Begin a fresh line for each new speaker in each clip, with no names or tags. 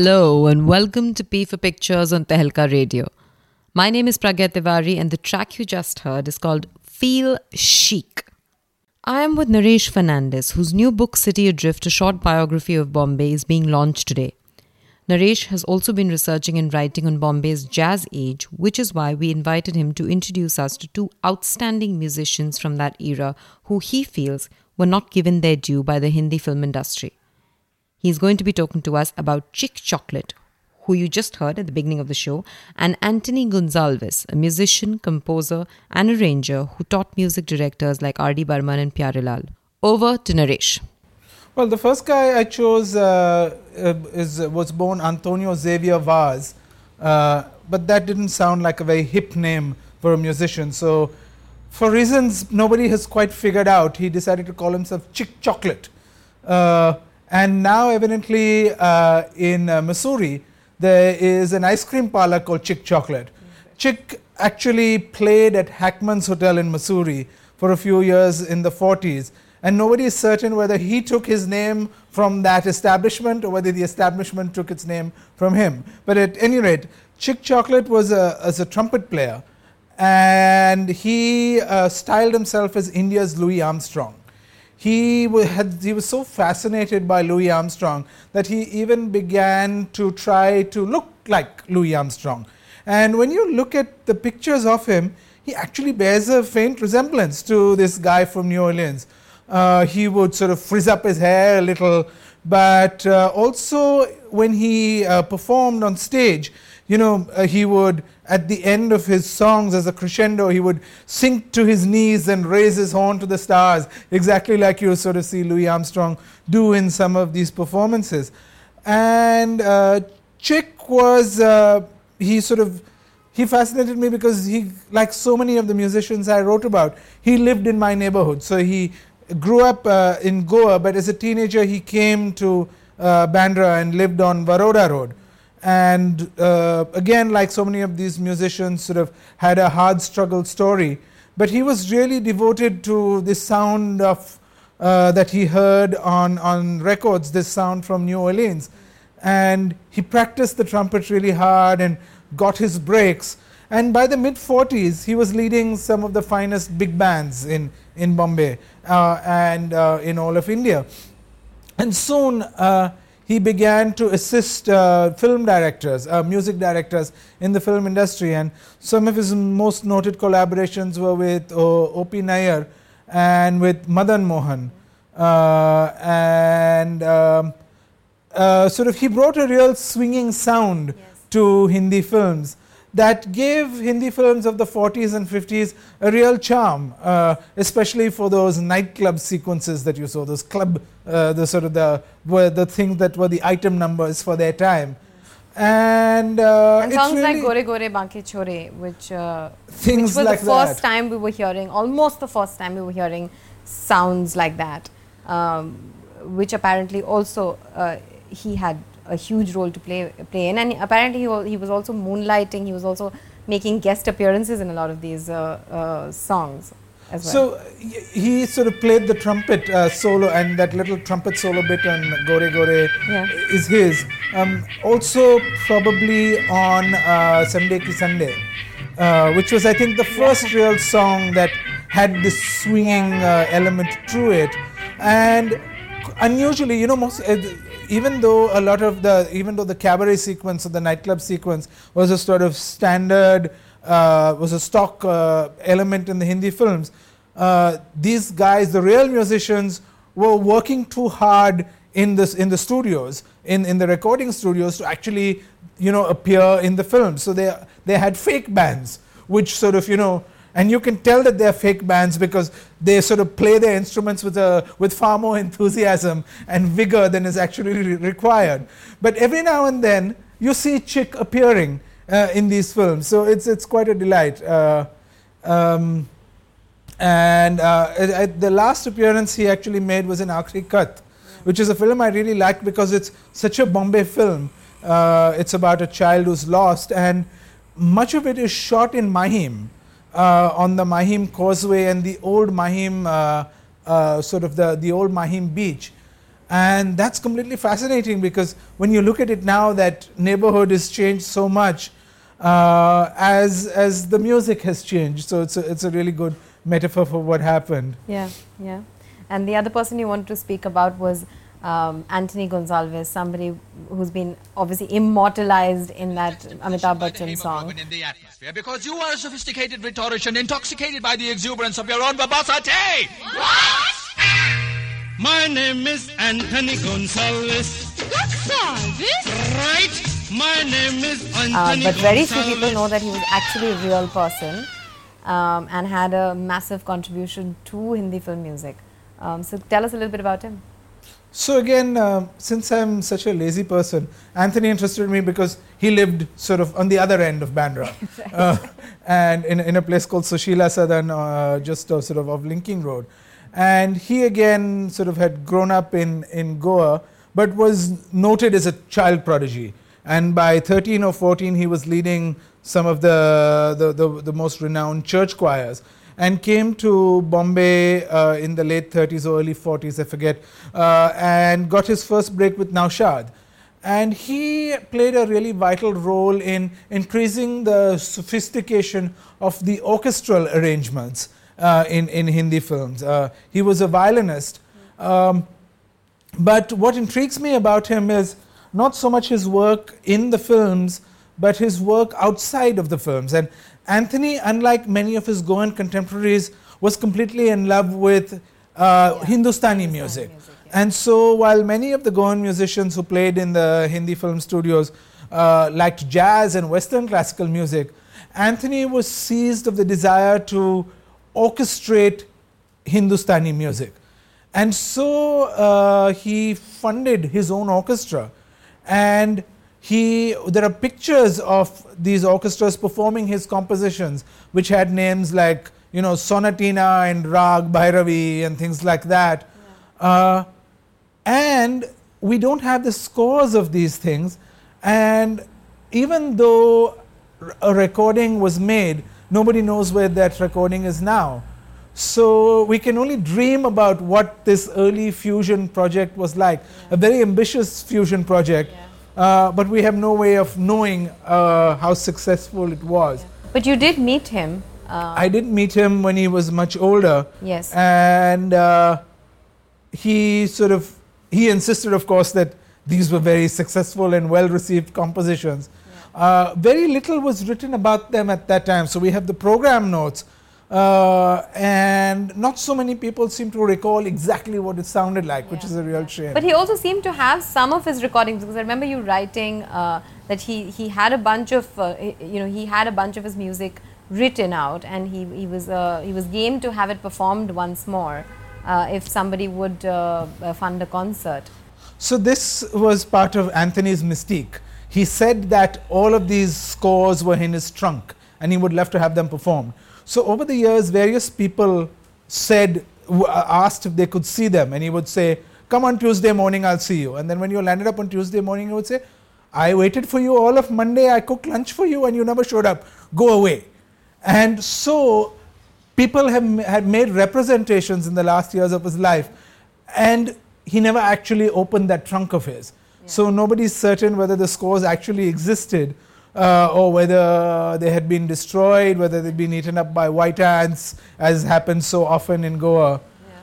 Hello and welcome to P for Pictures on Tehelka Radio. My name is Pragya Tiwari and the track you just heard is called Feel Chic. I am with Naresh Fernandes, whose new book City Adrift, a short biography of Bombay, is being launched today. Naresh has also been researching and writing on Bombay's jazz age, which is why we invited him to introduce us to two outstanding musicians from that era who he feels were not given their due by the Hindi film industry. He's going to be talking to us about Chic Chocolate, who you just heard at the beginning of the show, and Anthony Gonsalves, a musician, composer, and arranger who taught music directors like R.D. Burman and Pyarelal. Over to Naresh.
Well, the first guy I chose uh, uh is, was born Antonio Xavier Vaz, uh, but that didn't sound like a very hip name for a musician. So, for reasons nobody has quite figured out, he decided to call himself Chick Chocolate. Uh, and now, evidently, uh, in uh, Mussoorie, there is an ice cream parlor called Chick Chocolate. Mm-hmm. Chic actually played at Hakman's Hotel in Mussoorie for a few years in the 40s. And nobody is certain whether he took his name from that establishment or whether the establishment took its name from him. But at any rate, Chic Chocolate was a, as a trumpet player and he uh, styled himself as India's Louis Armstrong he, had, he was so fascinated by Louis Armstrong that he even began to try to look like Louis Armstrong. And when you look at the pictures of him, he actually bears a faint resemblance to this guy from New Orleans. Uh, he would sort of frizz up his hair a little, but uh, also when he uh, performed on stage, you know, uh, he would at the end of his songs as a crescendo, he would sink to his knees and raise his horn to the stars, exactly like you sort of see Louis Armstrong do in some of these performances. And uh, Chic was, uh, he sort of, he fascinated me because he, like so many of the musicians I wrote about, he lived in my neighborhood. So he grew up uh, in Goa, but as a teenager, he came to uh, Bandra and lived on Baroda Road and uh, again like so many of these musicians sort of had a hard struggle story but he was really devoted to this sound of uh, that he heard on on records this sound from new orleans. And he practiced the trumpet really hard and got his breaks. And by the mid 40s he was leading some of the finest big bands in in bombay uh, and uh, in all of india. And soon uh, he began to assist uh, film directors, uh, music directors in the film industry. And some of his most noted collaborations were with uh, O.P. Nayyar and with Madan Mohan. Uh, and um, uh, sort of he brought a real swinging sound yes. to Hindi films that gave Hindi films of the 40s and 50s a real charm, uh, especially for those nightclub sequences that you saw, those club, uh, the sort of the were the things that were the item numbers for their time. And, uh,
and songs really like Gore Gore Banke Chore, which, uh, things which was like the first that. time we were hearing, almost the first time we were hearing sounds like that, um, which apparently also uh, he had a huge role to play play in. And apparently, he, he was also moonlighting. He was also making guest appearances in a lot of these uh, uh, songs. Well.
So he sort of played the trumpet uh, solo, and that little trumpet solo bit on Gore Gore yeah. is his. Um, also, probably on uh, Sunday Ki Sunday, uh, which was, I think, the first yeah. real song that had this swinging uh, element to it. And unusually, you know, most uh, even though a lot of the even though the cabaret sequence or the nightclub sequence was a sort of standard uh, was a stock uh, element in the Hindi films, uh, these guys, the real musicians, were working too hard in this in the studios, in, in the recording studios, to actually you know appear in the films. So they they had fake bands, which sort of you know and you can tell that they're fake bands because they sort of play their instruments with, a, with far more enthusiasm and vigor than is actually re- required. But every now and then, you see Chic appearing uh, in these films. So it's, it's quite a delight. Uh, um, and uh, the last appearance he actually made was in Aakhri Khat, which is a film I really like because it's such a Bombay film. Uh, it's about a child who's lost, and much of it is shot in Mahim uh, on the Mahim Causeway and the old Mahim, uh, uh, sort of the, the old Mahim beach. And that's completely fascinating because when you look at it now, that neighborhood has changed so much uh, as as the music has changed. So it's a, it's a really good metaphor for what happened.
Yeah, yeah. And the other person you wanted to speak about was um, Anthony Gonsalves, somebody who's been obviously immortalized in that Amitabh Bachchan song.
In the atmosphere because you are a sophisticated rhetorician, intoxicated by the exuberance of your own verbosity. What?
My name is Anthony Gonzalez.
Gonsalves?
Right. My name is uh,
Anthony uh, But very few people know that he was actually a real person um, and had a massive contribution to Hindi film music. Um, so tell us a little bit about him.
So again, uh, since I'm such a lazy person, Anthony interested me because he lived sort of on the other end of Bandra, right. uh, and in, in a place called Sushila Sadan, uh, just sort of off Linking Road. And he again sort of had grown up in, in Goa, but was noted as a child prodigy. And by 13 or 14, he was leading some of the, the, the, the most renowned church choirs and came to Bombay uh, in the late 30s or early 40s, I forget, uh, and got his first break with Naushad. And he played a really vital role in increasing the sophistication of the orchestral arrangements uh, in, in Hindi films. Uh, he was a violinist. Um, but what intrigues me about him is not so much his work in the films, but his work outside of the films. And Anthony, unlike many of his Goan contemporaries, was completely in love with uh, yeah. Hindustani music. music yeah. And so, while many of the Goan musicians who played in the Hindi film studios uh, liked jazz and Western classical music, Anthony was seized of the desire to orchestrate Hindustani music. And so uh, he funded his own orchestra. And he there are pictures of these orchestras performing his compositions which had names like you know sonatina and rag bhairavi and things like that. Yeah. uh, and we don't have the scores of these things. And even though a recording was made nobody knows where that recording is now. So we can only dream about what this early fusion project was like. Yeah. a very ambitious fusion project. Yeah uh, but we have no way of knowing uh, how successful it was.
But you did meet him.
Uh, I did meet him when he was much older.
Yes.
And uh, he sort of he insisted, of course, that these were very successful and well received compositions. Yeah. Uh, very little was written about them at that time. So we have the program notes uh, and not so many people seem to recall exactly what it sounded like, yeah. which is a real shame.
But he also seemed to have some of his recordings because I remember you writing uh, that he, he had a bunch of uh, you know he had a bunch of his music written out, and he he was uh, he was game to have it performed once more uh, if somebody would uh, fund a concert.
So this was part of Anthony's mystique. He said that all of these scores were in his trunk, and he would love to have them performed. So over the years, various people said, uh, asked if they could see them, and he would say, "Come on Tuesday morning, I'll see you." And then when you landed up on Tuesday morning, he would say, "I waited for you all of Monday. I cooked lunch for you, and you never showed up. Go away." And so people have had made representations in the last years of his life, and he never actually opened that trunk of his. Yeah. So nobody's certain whether the scores actually existed uh, or whether they had been destroyed, whether they'd been eaten up by white ants, as happens so often in Goa.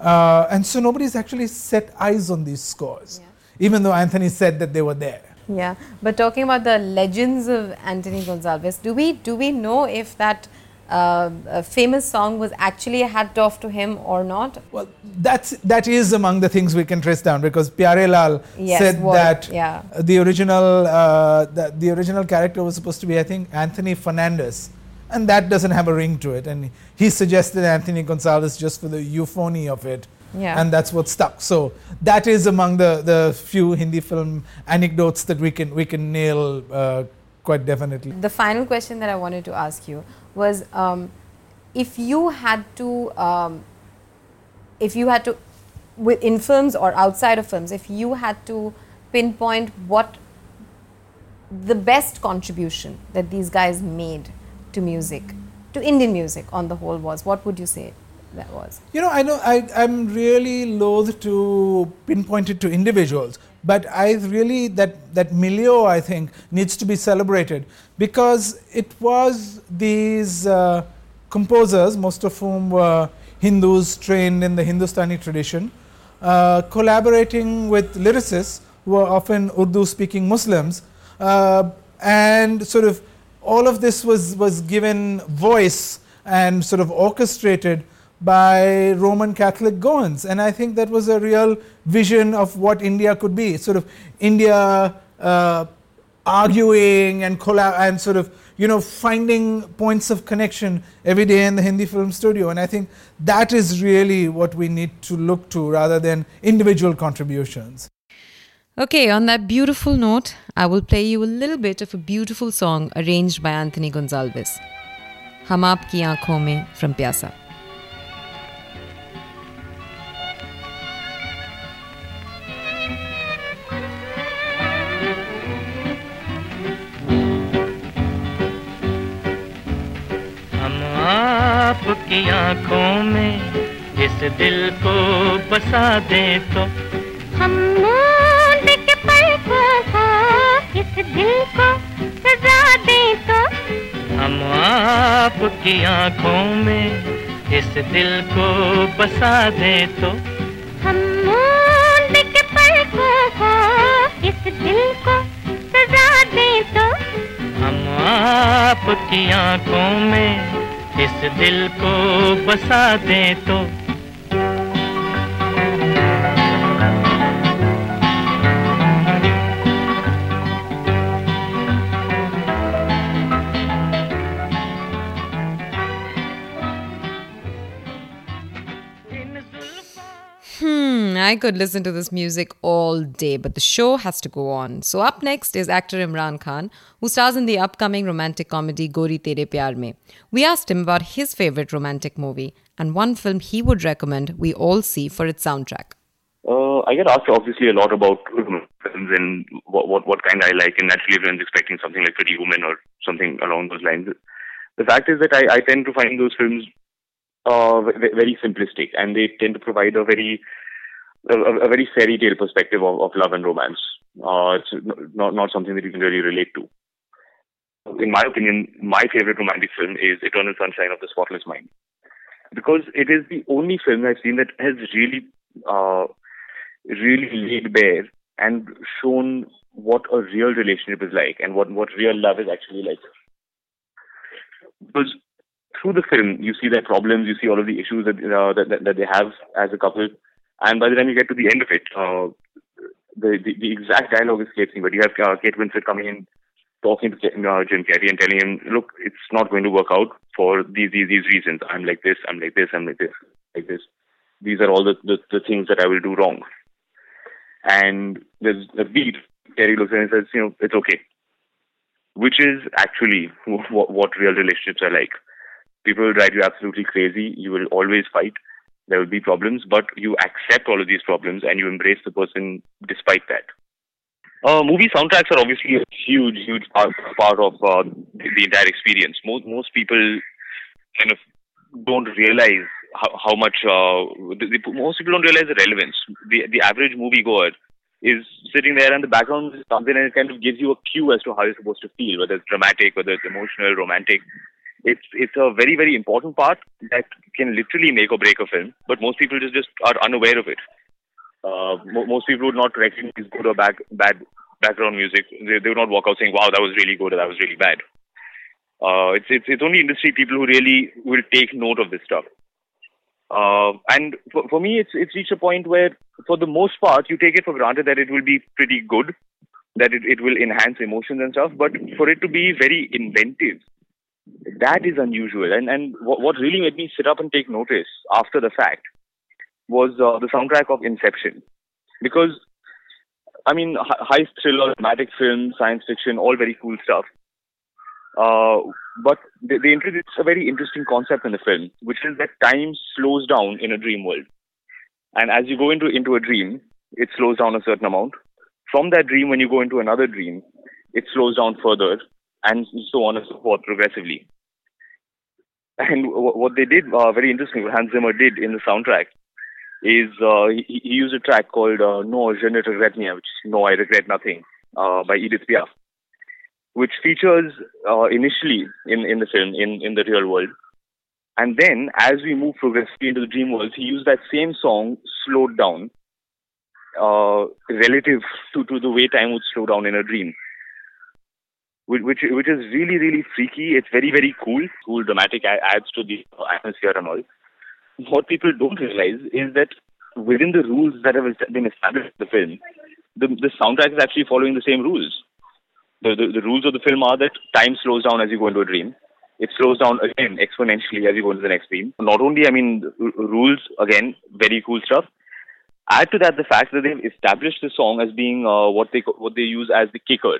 Yeah. Uh, and so nobody's actually set eyes on these scores, yeah. even though Anthony said that they were there.
Yeah, but talking about the legends of Anthony Gonsalves, do we do we know if that uh, a famous song was actually a hat off to him or not?
Well, that's that is among the things we can trace down because Pyare Lal yes, said what, that yeah. the original uh, the, the original character was supposed to be I think Anthony Fernandez, and that doesn't have a ring to it, and he suggested Anthony Gonsalves just for the euphony of it. Yeah. And that's what stuck. So that is among the, the few Hindi film anecdotes that we can we can nail uh, quite definitely.
The final question that I wanted to ask you was um, if you had to, um, if you had to, in films or outside of films, if you had to pinpoint what the best contribution that these guys made to music, to Indian music on the whole was, what would you say? that was?
You know, I know I, I'm really loath to pinpoint it to individuals, but I really that that milieu I think needs to be celebrated because it was these uh, composers, most of whom were Hindus trained in the Hindustani tradition, uh, collaborating with lyricists who are often Urdu speaking Muslims, uh, and sort of all of this was, was given voice and sort of orchestrated by Roman Catholic Goans. And I think that was a real vision of what India could be sort of India uh, arguing and, and sort of you know, finding points of connection every day in the Hindi film studio. And I think that is really what we need to look to rather than individual contributions.
Okay, on that beautiful note, I will play you a little bit of a beautiful song arranged by Anthony Gonsalves. Hum Aapki Aankhon Mein from Pyasa.
आपकी आँखों में इस दिल को बसा दे तो।
हम के पलकों को इस दिल को सजा दे तो।
हम आपकी आँखों में इस दिल को बसा दे तो।
हम के पलकों को इस दिल को सजा दे तो।
हम आपकी आँखों में इस दिल को बसा दे तो
I could listen to this music all day, but the show has to go on. So, up next is actor Imran Khan, who stars in the upcoming romantic comedy Gori Tere Pyar Mein. We asked him about his favorite romantic movie and one film he would recommend we all see for its soundtrack.
Uh, I get asked obviously a lot about films and what, what, what kind I like, and naturally everyone's expecting something like Pretty Woman or something along those lines. The fact is that I, I tend to find those films uh, very simplistic, and they tend to provide a very a, a very fairy tale perspective of, of love and romance. Uh, it's not not something that you can really relate to. In my opinion, my favorite romantic film is Eternal Sunshine of the Spotless Mind, because it is the only film I've seen that has really, uh, really laid bare and shown what a real relationship is like and what what real love is actually like. Because through the film, you see their problems, you see all of the issues that, uh, that, that they have as a couple, and by the time you get to the end of it, uh, the, the, the exact dialogue escapes me. But you have uh, Kate Winslet coming in, talking to uh, Jim Carrey and telling him, "Look, it's not going to work out for these these these reasons. I'm like this. I'm like this. I'm like this. Like this. These are all the the, the things that I will do wrong." And there's a beat. Carrey looks at him and says, "You know, it's okay." Which is actually what, what real relationships are like people will drive you absolutely crazy. You will always fight. There will be problems, but you accept all of these problems and you embrace the person despite that. Uh, movie soundtracks are obviously a huge, huge part, part of uh, the entire experience. Most most people kind of don't realize how, how much. Uh, the, the, most people don't realize the relevance. The the average moviegoer is sitting there, and the background is something and it kind of gives you a cue as to how you're supposed to feel, whether it's dramatic, whether it's emotional, romantic it's it's a very very important part that can literally make or break a film. But most people just just are unaware of it. Uh, mo- most people would not recognize good or bad bad background music. They, they would not walk out saying, "Wow, that was really good," or "That was really bad." Uh, it's it's it's only industry people who really will take note of this stuff. Uh, and for, for me, it's it's reached a point where, for the most part, you take it for granted that it will be pretty good, that it, it will enhance emotions and stuff. But for it to be very inventive, that is unusual. And and what, what really made me sit up and take notice after the fact was uh, the soundtrack of Inception, because I mean, high thriller, dramatic film, science fiction, all very cool stuff. Uh, but they, they introduced a very interesting concept in the film, which is that time slows down in a dream world. And as you go into, into a dream, it slows down a certain amount. From that dream, when you go into another dream, it slows down further and so on and so forth progressively. And what they did, uh, very interesting, what Hans Zimmer did in the soundtrack is uh, he, he, used a track called uh, No, je ne regrette rien, which is No, I Regret Nothing, uh, by Edith Piaf, which features uh, initially in, in the film, in, in the real world. And then, as we move progressively into the dream world, he used that same song slowed down uh, relative to, to the way time would slow down in a dream. Which, which, is really, really freaky. It's very, very cool. Cool, dramatic, adds to the atmosphere and all what people don't realize is that within the rules that have been established in the film, the, the soundtrack is actually following the same rules. The, the, the rules of the film are that time slows down as you go into a dream. It slows down again exponentially as you go into the next dream. Not only, I mean, rules, again, very cool stuff. Add to that the fact that they've established the song as being uh, what they what they use as the kicker,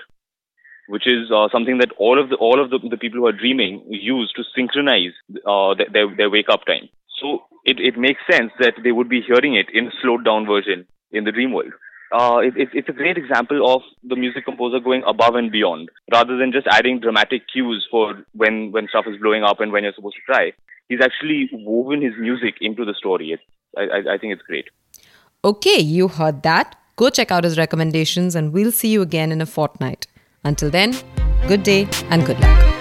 which is uh, something that all of the all of the, the people who are dreaming use to synchronize uh, their their wake up time. So it, it makes sense that they would be hearing it in a slowed down version in the dream world. Uh, it, it, it's a great example of the music composer going above and beyond, rather than just adding dramatic cues for when, when stuff is blowing up and when you're supposed to cry. He's actually woven his music into the story. It, I, I, I think it's great.
Okay, you heard that. Go check out his recommendations, and we'll see you again in a fortnight. Until then, good day and good luck.